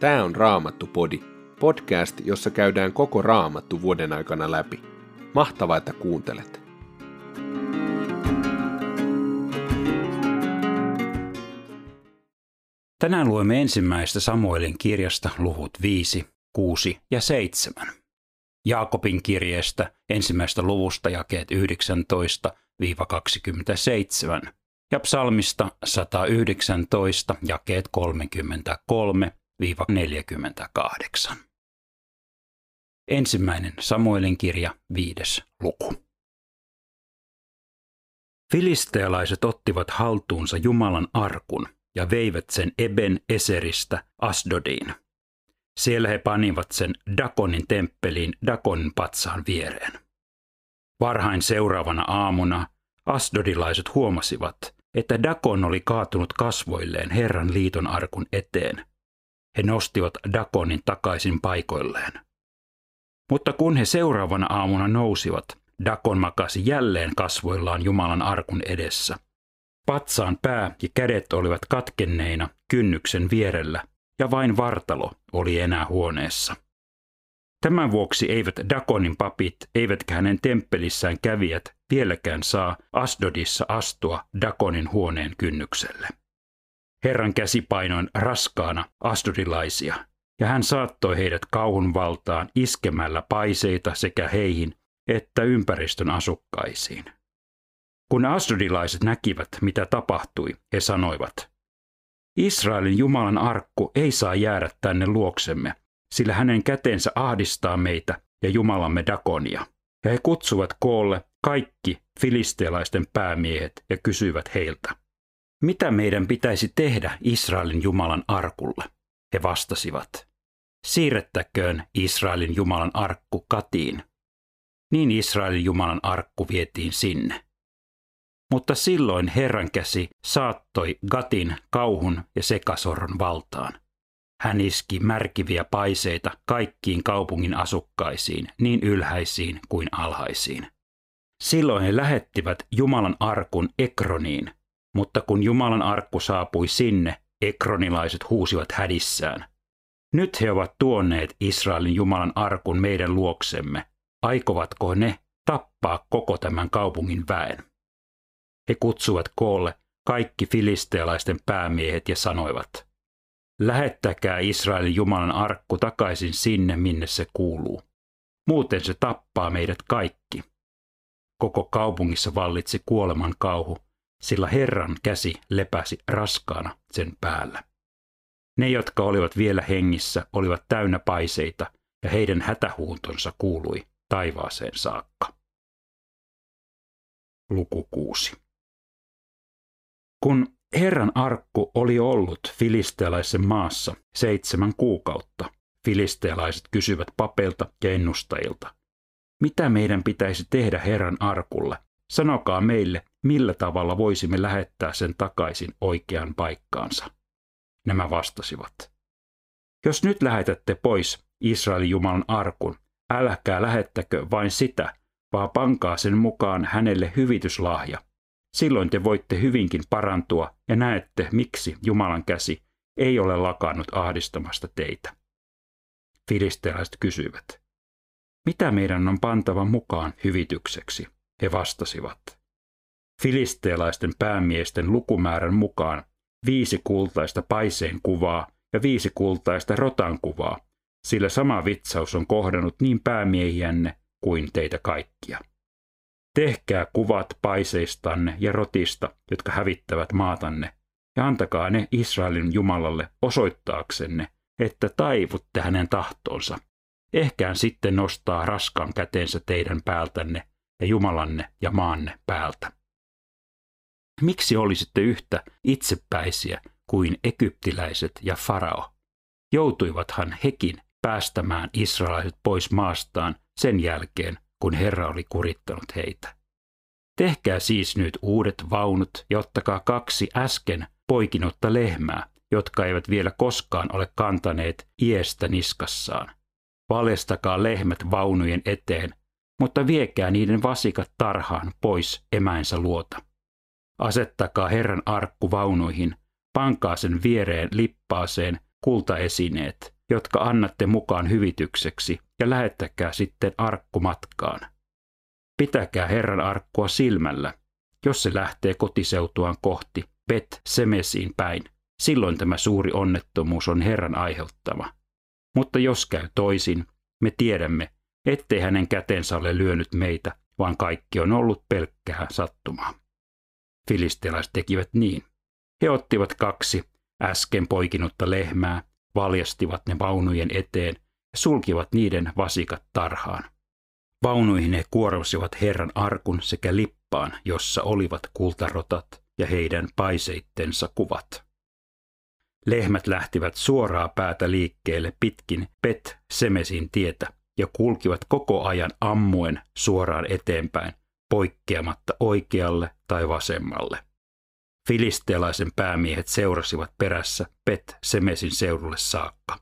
Tämä on Raamattu-podi, podcast, jossa käydään koko Raamattu vuoden aikana läpi. Mahtavaa, että kuuntelet! Tänään luemme ensimmäistä Samuelin kirjasta luvut 5, 6 ja 7. Jaakobin kirjeestä ensimmäistä luvusta jakeet 19-27 ja psalmista 119 jakeet 33-48. Ensimmäinen Samuelin kirja, viides luku. Filistealaiset ottivat haltuunsa Jumalan arkun ja veivät sen Eben Eseristä Asdodiin. Siellä he panivat sen Dakonin temppeliin Dakonin patsaan viereen. Varhain seuraavana aamuna Asdodilaiset huomasivat, että Dakon oli kaatunut kasvoilleen Herran liiton arkun eteen. He nostivat Dakonin takaisin paikoilleen. Mutta kun he seuraavana aamuna nousivat, Dakon makasi jälleen kasvoillaan Jumalan arkun edessä. Patsaan pää ja kädet olivat katkenneina kynnyksen vierellä, ja vain vartalo oli enää huoneessa. Tämän vuoksi eivät Dakonin papit eivätkä hänen temppelissään kävijät vieläkään saa Asdodissa astua Dakonin huoneen kynnykselle. Herran käsipainoin raskaana asdodilaisia, ja hän saattoi heidät kauhun valtaan iskemällä paiseita sekä heihin että ympäristön asukkaisiin. Kun asdodilaiset näkivät, mitä tapahtui, he sanoivat, Israelin Jumalan arkku ei saa jäädä tänne luoksemme, sillä hänen käteensä ahdistaa meitä ja Jumalamme Dakonia. Ja he kutsuvat koolle kaikki filistealaisten päämiehet ja kysyvät heiltä, mitä meidän pitäisi tehdä Israelin Jumalan arkulle? He vastasivat, siirrettäköön Israelin Jumalan arkku Katiin. Niin Israelin Jumalan arkku vietiin sinne. Mutta silloin Herran käsi saattoi Gatin kauhun ja sekasorron valtaan. Hän iski märkiviä paiseita kaikkiin kaupungin asukkaisiin, niin ylhäisiin kuin alhaisiin. Silloin he lähettivät Jumalan arkun Ekroniin, mutta kun Jumalan arkku saapui sinne, ekronilaiset huusivat hädissään. Nyt he ovat tuoneet Israelin Jumalan arkun meidän luoksemme. Aikovatko ne tappaa koko tämän kaupungin väen? He kutsuvat koolle kaikki filistealaisten päämiehet ja sanoivat, lähettäkää Israelin Jumalan arkku takaisin sinne, minne se kuuluu. Muuten se tappaa meidät kaikki. Koko kaupungissa vallitsi kuoleman kauhu, sillä Herran käsi lepäsi raskaana sen päällä. Ne, jotka olivat vielä hengissä, olivat täynnä paiseita, ja heidän hätähuuntonsa kuului taivaaseen saakka. Luku 6. Kun Herran arkku oli ollut filistealaisen maassa seitsemän kuukautta, filistealaiset kysyvät papelta ja ennustajilta, mitä meidän pitäisi tehdä Herran arkulle? Sanokaa meille, millä tavalla voisimme lähettää sen takaisin oikeaan paikkaansa. Nämä vastasivat. Jos nyt lähetätte pois Israelin Jumalan arkun, älkää lähettäkö vain sitä, vaan pankaa sen mukaan hänelle hyvityslahja. Silloin te voitte hyvinkin parantua ja näette, miksi Jumalan käsi ei ole lakannut ahdistamasta teitä. Filistealaiset kysyivät, mitä meidän on pantava mukaan hyvitykseksi? He vastasivat. Filistealaisten päämiesten lukumäärän mukaan viisi kultaista paiseen kuvaa ja viisi kultaista rotan kuvaa, sillä sama vitsaus on kohdannut niin päämiehiänne kuin teitä kaikkia. Tehkää kuvat paiseistanne ja rotista, jotka hävittävät maatanne, ja antakaa ne Israelin Jumalalle osoittaaksenne, että taivutte hänen tahtoonsa. Ehkään sitten nostaa raskaan käteensä teidän päältänne ja Jumalanne ja maanne päältä. Miksi olisitte yhtä itsepäisiä kuin egyptiläiset ja farao? Joutuivathan hekin päästämään israelaiset pois maastaan sen jälkeen, kun Herra oli kurittanut heitä. Tehkää siis nyt uudet vaunut ja ottakaa kaksi äsken poikinutta lehmää, jotka eivät vielä koskaan ole kantaneet iestä niskassaan. Valestakaa lehmät vaunujen eteen, mutta viekää niiden vasikat tarhaan pois emäensä luota. Asettakaa Herran arkku vaunuihin, pankaa sen viereen lippaaseen kultaesineet, jotka annatte mukaan hyvitykseksi, ja lähettäkää sitten arkku matkaan. Pitäkää Herran arkkua silmällä. Jos se lähtee kotiseutuaan kohti, Bet Semesiin päin, silloin tämä suuri onnettomuus on Herran aiheuttama. Mutta jos käy toisin, me tiedämme, ettei hänen kätensä ole lyönyt meitä, vaan kaikki on ollut pelkkää sattumaa. Filistealaiset tekivät niin. He ottivat kaksi äsken poikinutta lehmää, valjastivat ne vaunujen eteen ja sulkivat niiden vasikat tarhaan. Vaunuihin he kuorosivat Herran arkun sekä lippaan, jossa olivat kultarotat ja heidän paiseittensa kuvat. Lehmät lähtivät suoraa päätä liikkeelle pitkin Pet Semesin tietä ja kulkivat koko ajan ammuen suoraan eteenpäin, poikkeamatta oikealle tai vasemmalle. Filistealaisen päämiehet seurasivat perässä Pet Semesin seudulle saakka.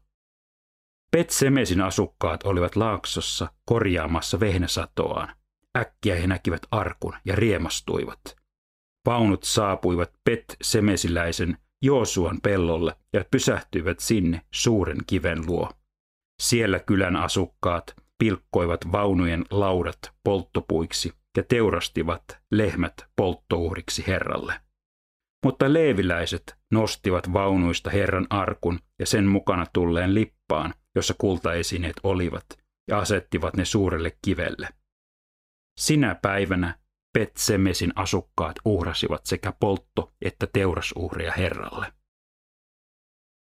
Pet Semesin asukkaat olivat laaksossa korjaamassa vehnäsatoaan. Äkkiä he näkivät arkun ja riemastuivat. Vaunut saapuivat Pet Semesiläisen Joosuan pellolle ja pysähtyivät sinne suuren kiven luo. Siellä kylän asukkaat pilkkoivat vaunujen laudat polttopuiksi ja teurastivat lehmät polttouhriksi Herralle. Mutta leeviläiset nostivat vaunuista Herran arkun ja sen mukana tulleen lippaan, jossa kultaesineet olivat, ja asettivat ne suurelle kivelle. Sinä päivänä Petsemesin asukkaat uhrasivat sekä poltto- että teurasuhreja Herralle.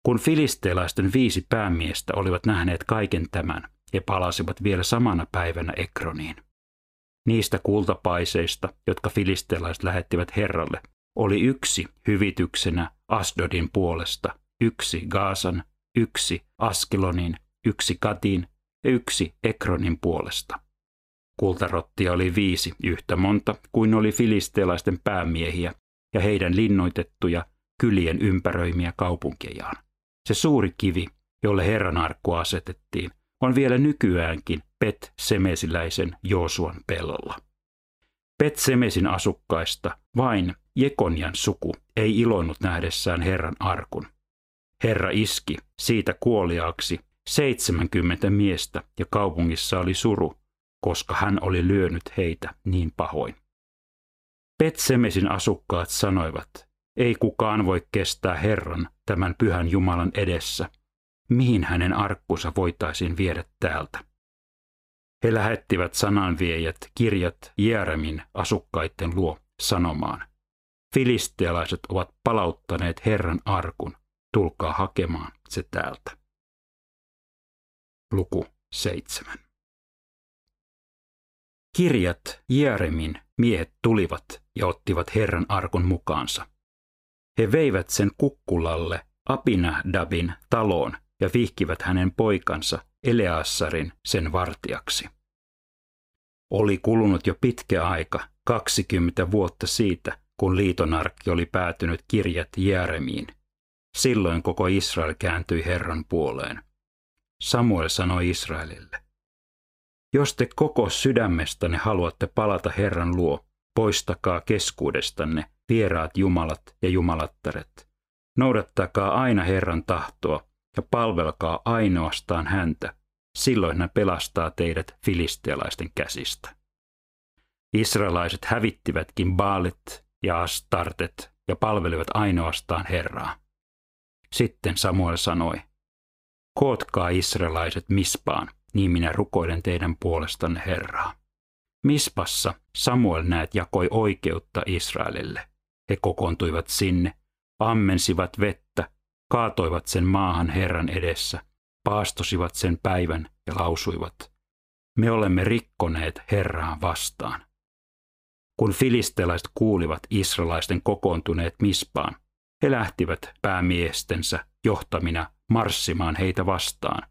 Kun filisteelaisten viisi päämiestä olivat nähneet kaiken tämän, he palasivat vielä samana päivänä Ekroniin. Niistä kultapaiseista, jotka filisteelaiset lähettivät Herralle, oli yksi hyvityksenä Asdodin puolesta, yksi Gaasan, yksi Askelonin, yksi Katin ja yksi Ekronin puolesta. Kultarottia oli viisi yhtä monta kuin oli filisteelaisten päämiehiä ja heidän linnoitettuja kylien ympäröimiä kaupunkejaan. Se suuri kivi, jolle Herran arkku asetettiin, on vielä nykyäänkin Pet Semesiläisen Joosuan pellolla. Pet Semesin asukkaista vain Jekonian suku ei iloinnut nähdessään Herran arkun. Herra iski siitä kuoliaaksi 70 miestä ja kaupungissa oli suru, koska hän oli lyönyt heitä niin pahoin. Petsemesin asukkaat sanoivat, ei kukaan voi kestää Herran tämän pyhän Jumalan edessä. Mihin hänen arkkunsa voitaisiin viedä täältä? He lähettivät sananviejät kirjat Jeremin asukkaiden luo sanomaan. Filistealaiset ovat palauttaneet Herran arkun, tulkaa hakemaan se täältä. Luku 7. Kirjat Jeremin miehet tulivat ja ottivat Herran arkun mukaansa. He veivät sen kukkulalle Apinadabin taloon ja vihkivät hänen poikansa Eleassarin sen vartijaksi. Oli kulunut jo pitkä aika, 20 vuotta siitä, kun liitonarkki oli päätynyt kirjat Jeremiin. Silloin koko Israel kääntyi Herran puoleen. Samuel sanoi Israelille, jos te koko sydämestäne haluatte palata Herran luo, poistakaa keskuudestanne vieraat jumalat ja jumalattaret. Noudattakaa aina Herran tahtoa ja palvelkaa ainoastaan häntä. Silloin hän pelastaa teidät filistealaisten käsistä. Israelaiset hävittivätkin Baalit ja Astartet ja palvelivat ainoastaan Herraa. Sitten Samuel sanoi, kootkaa israelaiset Mispaan, niin minä rukoilen teidän puolestanne Herraa. Mispassa Samuel näet jakoi oikeutta Israelille. He kokoontuivat sinne, ammensivat vettä, kaatoivat sen maahan Herran edessä, paastosivat sen päivän ja lausuivat, me olemme rikkoneet Herraa vastaan. Kun filistelaiset kuulivat israelaisten kokoontuneet Mispaan, he lähtivät päämiestensä johtamina marssimaan heitä vastaan.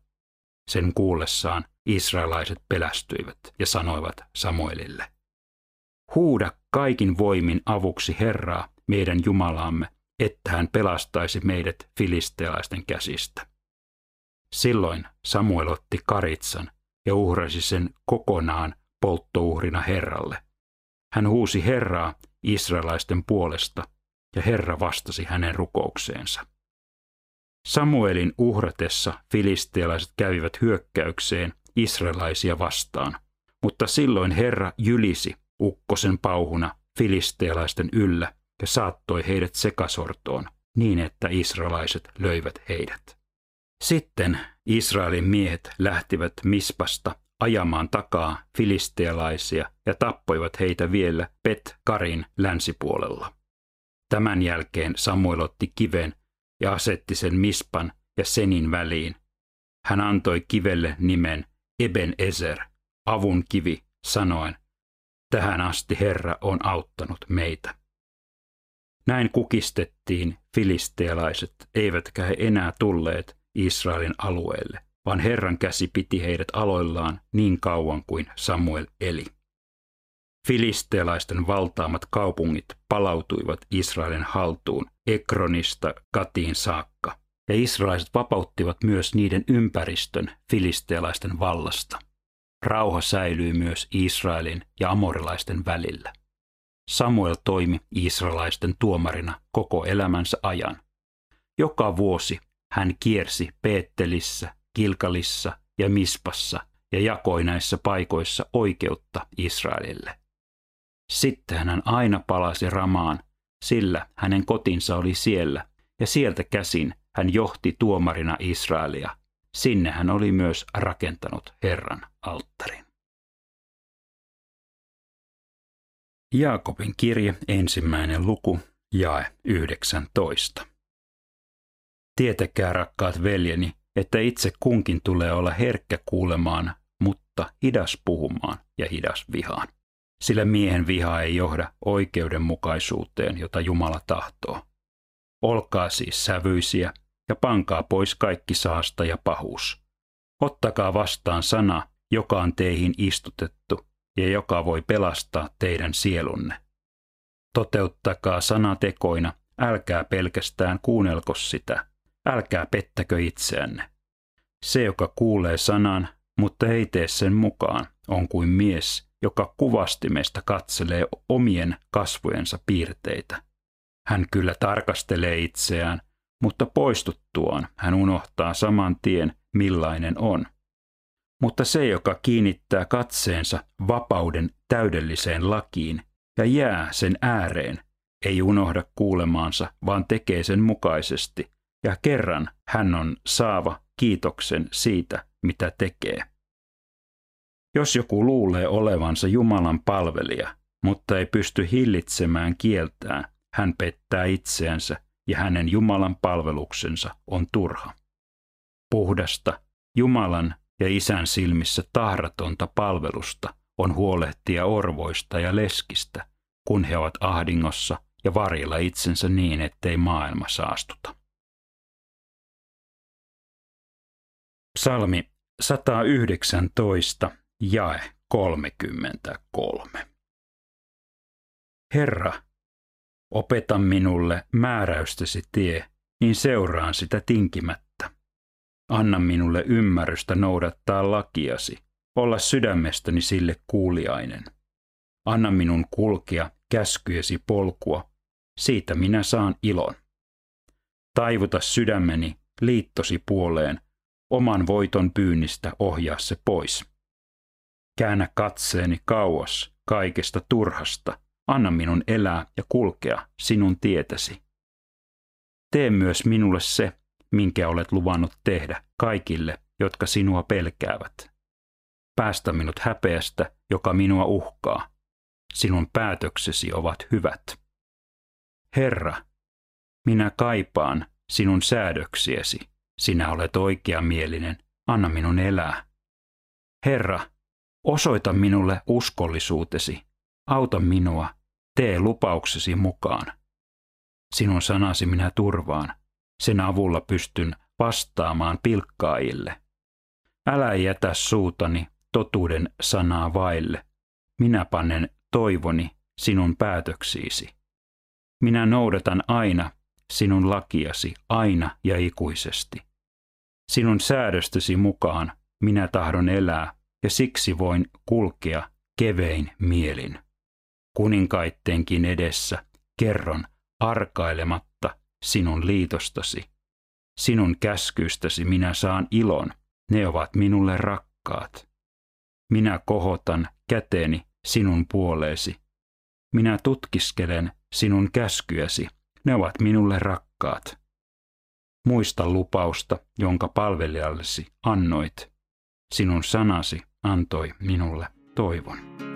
Sen kuullessaan israelaiset pelästyivät ja sanoivat Samuelille, Huuda kaikin voimin avuksi Herraa, meidän Jumalaamme, että hän pelastaisi meidät filistealaisten käsistä. Silloin Samuel otti karitsan ja uhrasi sen kokonaan polttouhrina Herralle. Hän huusi Herraa israelaisten puolesta, ja Herra vastasi hänen rukoukseensa. Samuelin uhratessa filistealaiset kävivät hyökkäykseen israelaisia vastaan, mutta silloin Herra jylisi ukkosen pauhuna filistealaisten yllä ja saattoi heidät sekasortoon niin, että israelaiset löivät heidät. Sitten Israelin miehet lähtivät Mispasta ajamaan takaa filistealaisia ja tappoivat heitä vielä Bet-Karin länsipuolella. Tämän jälkeen Samuel otti kiven ja asetti sen Mispan ja Senin väliin. Hän antoi kivelle nimen Eben Ezer, avun kivi, sanoen, tähän asti Herra on auttanut meitä. Näin kukistettiin filistealaiset, eivätkä he enää tulleet Israelin alueelle, vaan Herran käsi piti heidät aloillaan niin kauan kuin Samuel eli. Filistealaisten valtaamat kaupungit palautuivat Israelin haltuun Ekronista Katiin saakka, ja israelaiset vapauttivat myös niiden ympäristön filistealaisten vallasta. Rauha säilyi myös Israelin ja amorilaisten välillä. Samuel toimi israelaisten tuomarina koko elämänsä ajan. Joka vuosi hän kiersi Peettelissä, Kilkalissa ja Mispassa ja jakoi näissä paikoissa oikeutta Israelille. Sitten hän aina palasi Ramaan, sillä hänen kotinsa oli siellä, ja sieltä käsin hän johti tuomarina Israelia. Sinne hän oli myös rakentanut Herran alttarin. Jaakobin kirje, ensimmäinen luku, jae 19. Tietäkää, rakkaat veljeni, että itse kunkin tulee olla herkkä kuulemaan, mutta hidas puhumaan ja hidas vihaan. Sillä miehen viha ei johda oikeudenmukaisuuteen, jota Jumala tahtoo. Olkaa siis sävyisiä ja pankaa pois kaikki saasta ja pahuus. Ottakaa vastaan sana, joka on teihin istutettu ja joka voi pelastaa teidän sielunne. Toteuttakaa sanatekoina, älkää pelkästään kuunnelko sitä, älkää pettäkö itseänne. Se, joka kuulee sanan, mutta ei tee sen mukaan, on kuin mies, joka kuvastimesta katselee omien kasvojensa piirteitä. Hän kyllä tarkastelee itseään, mutta poistuttuaan hän unohtaa saman tien, millainen on. Mutta se, joka kiinnittää katseensa vapauden täydelliseen lakiin ja jää sen ääreen, ei unohda kuulemaansa, vaan tekee sen mukaisesti, ja kerran hän on saava kiitoksen siitä, mitä tekee. Jos joku luulee olevansa Jumalan palvelija, mutta ei pysty hillitsemään kieltään, hän pettää itseänsä ja hänen Jumalan palveluksensa on turha. Puhdasta, Jumalan ja Isän silmissä tahratonta palvelusta on huolehtia orvoista ja leskistä, kun he ovat ahdingossa ja varjella itsensä niin, ettei maailma saastuta. Psalmi 119 Jae 33. Herra, opeta minulle määräystesi tie, niin seuraan sitä tinkimättä. Anna minulle ymmärrystä noudattaa lakiasi, olla sydämestäni sille kuuliainen. Anna minun kulkea käskyjesi polkua, siitä minä saan ilon. Taivuta sydämeni liittosi puoleen, oman voiton pyynnistä ohjaa se pois. Käännä katseeni kauas kaikesta turhasta. Anna minun elää ja kulkea sinun tietäsi. Tee myös minulle se, minkä olet luvannut tehdä kaikille, jotka sinua pelkäävät. Päästä minut häpeästä, joka minua uhkaa. Sinun päätöksesi ovat hyvät. Herra, minä kaipaan sinun säädöksiesi. Sinä olet oikeamielinen. Anna minun elää. Herra, Osoita minulle uskollisuutesi. Auta minua. Tee lupauksesi mukaan. Sinun sanasi minä turvaan. Sen avulla pystyn vastaamaan pilkkaajille. Älä jätä suutani totuuden sanaa vaille. Minä panen toivoni sinun päätöksiisi. Minä noudatan aina sinun lakiasi, aina ja ikuisesti. Sinun säädöstäsi mukaan minä tahdon elää ja siksi voin kulkea kevein mielin. Kuninkaittenkin edessä kerron arkailematta sinun liitostasi. sinun käskyistäsi minä saan ilon, ne ovat minulle rakkaat. Minä kohotan käteeni sinun puoleesi. Minä tutkiskelen sinun käskyäsi, ne ovat minulle rakkaat. Muista lupausta, jonka palvelijallesi annoit. Sinun sanasi antoi minulle toivon.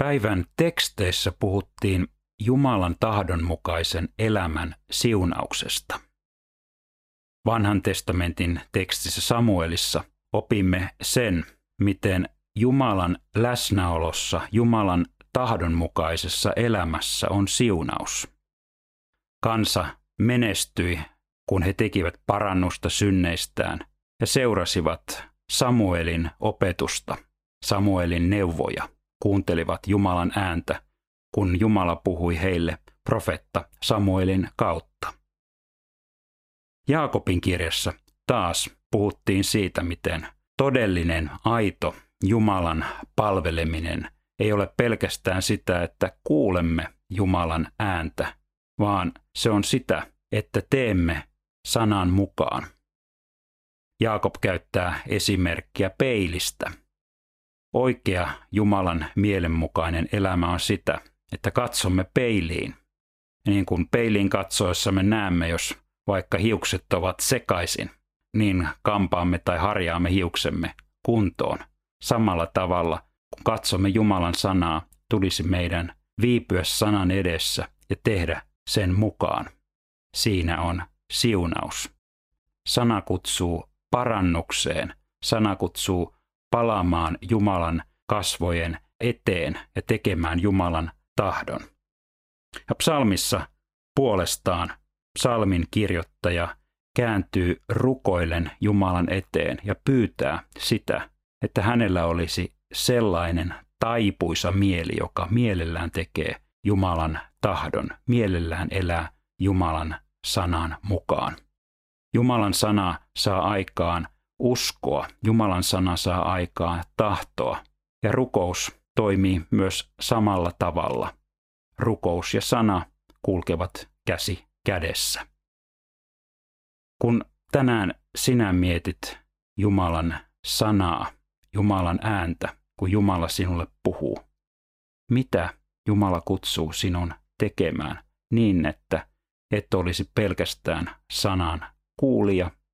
Päivän teksteissä puhuttiin Jumalan tahdonmukaisen elämän siunauksesta. Vanhan testamentin tekstissä Samuelissa opimme sen, miten Jumalan läsnäolossa, Jumalan tahdonmukaisessa elämässä on siunaus. Kansa menestyi, kun he tekivät parannusta synneistään ja seurasivat Samuelin opetusta, Samuelin neuvoja, kuuntelivat Jumalan ääntä, kun Jumala puhui heille profetta Samuelin kautta. Jaakobin kirjassa taas puhuttiin siitä, miten todellinen, aito Jumalan palveleminen ei ole pelkästään sitä, että kuulemme Jumalan ääntä, vaan se on sitä, että teemme sanan mukaan. Jaakob käyttää esimerkkiä peilistä. Oikea Jumalan mielenmukainen elämä on sitä, että katsomme peiliin. Niin kuin peiliin katsoessa me näemme, jos vaikka hiukset ovat sekaisin, niin kampaamme tai harjaamme hiuksemme kuntoon. Samalla tavalla, kun katsomme Jumalan sanaa, tulisi meidän viipyä sanan edessä ja tehdä sen mukaan. Siinä on siunaus. Sana kutsuu parannukseen, sana kutsuu palaamaan Jumalan kasvojen eteen ja tekemään Jumalan tahdon. Ja psalmissa puolestaan psalmin kirjoittaja kääntyy rukoillen Jumalan eteen ja pyytää sitä, että hänellä olisi sellainen taipuisa mieli, joka mielellään tekee Jumalan tahdon, mielellään elää Jumalan sanan mukaan. Jumalan sana saa aikaan uskoa, Jumalan sana saa aikaan tahtoa ja rukous toimii myös samalla tavalla. Rukous ja sana kulkevat käsi kädessä. Kun tänään sinä mietit Jumalan sanaa, Jumalan ääntä, kun Jumala sinulle puhuu, mitä Jumala kutsuu sinun tekemään niin, että et olisi pelkästään sanan kuulija,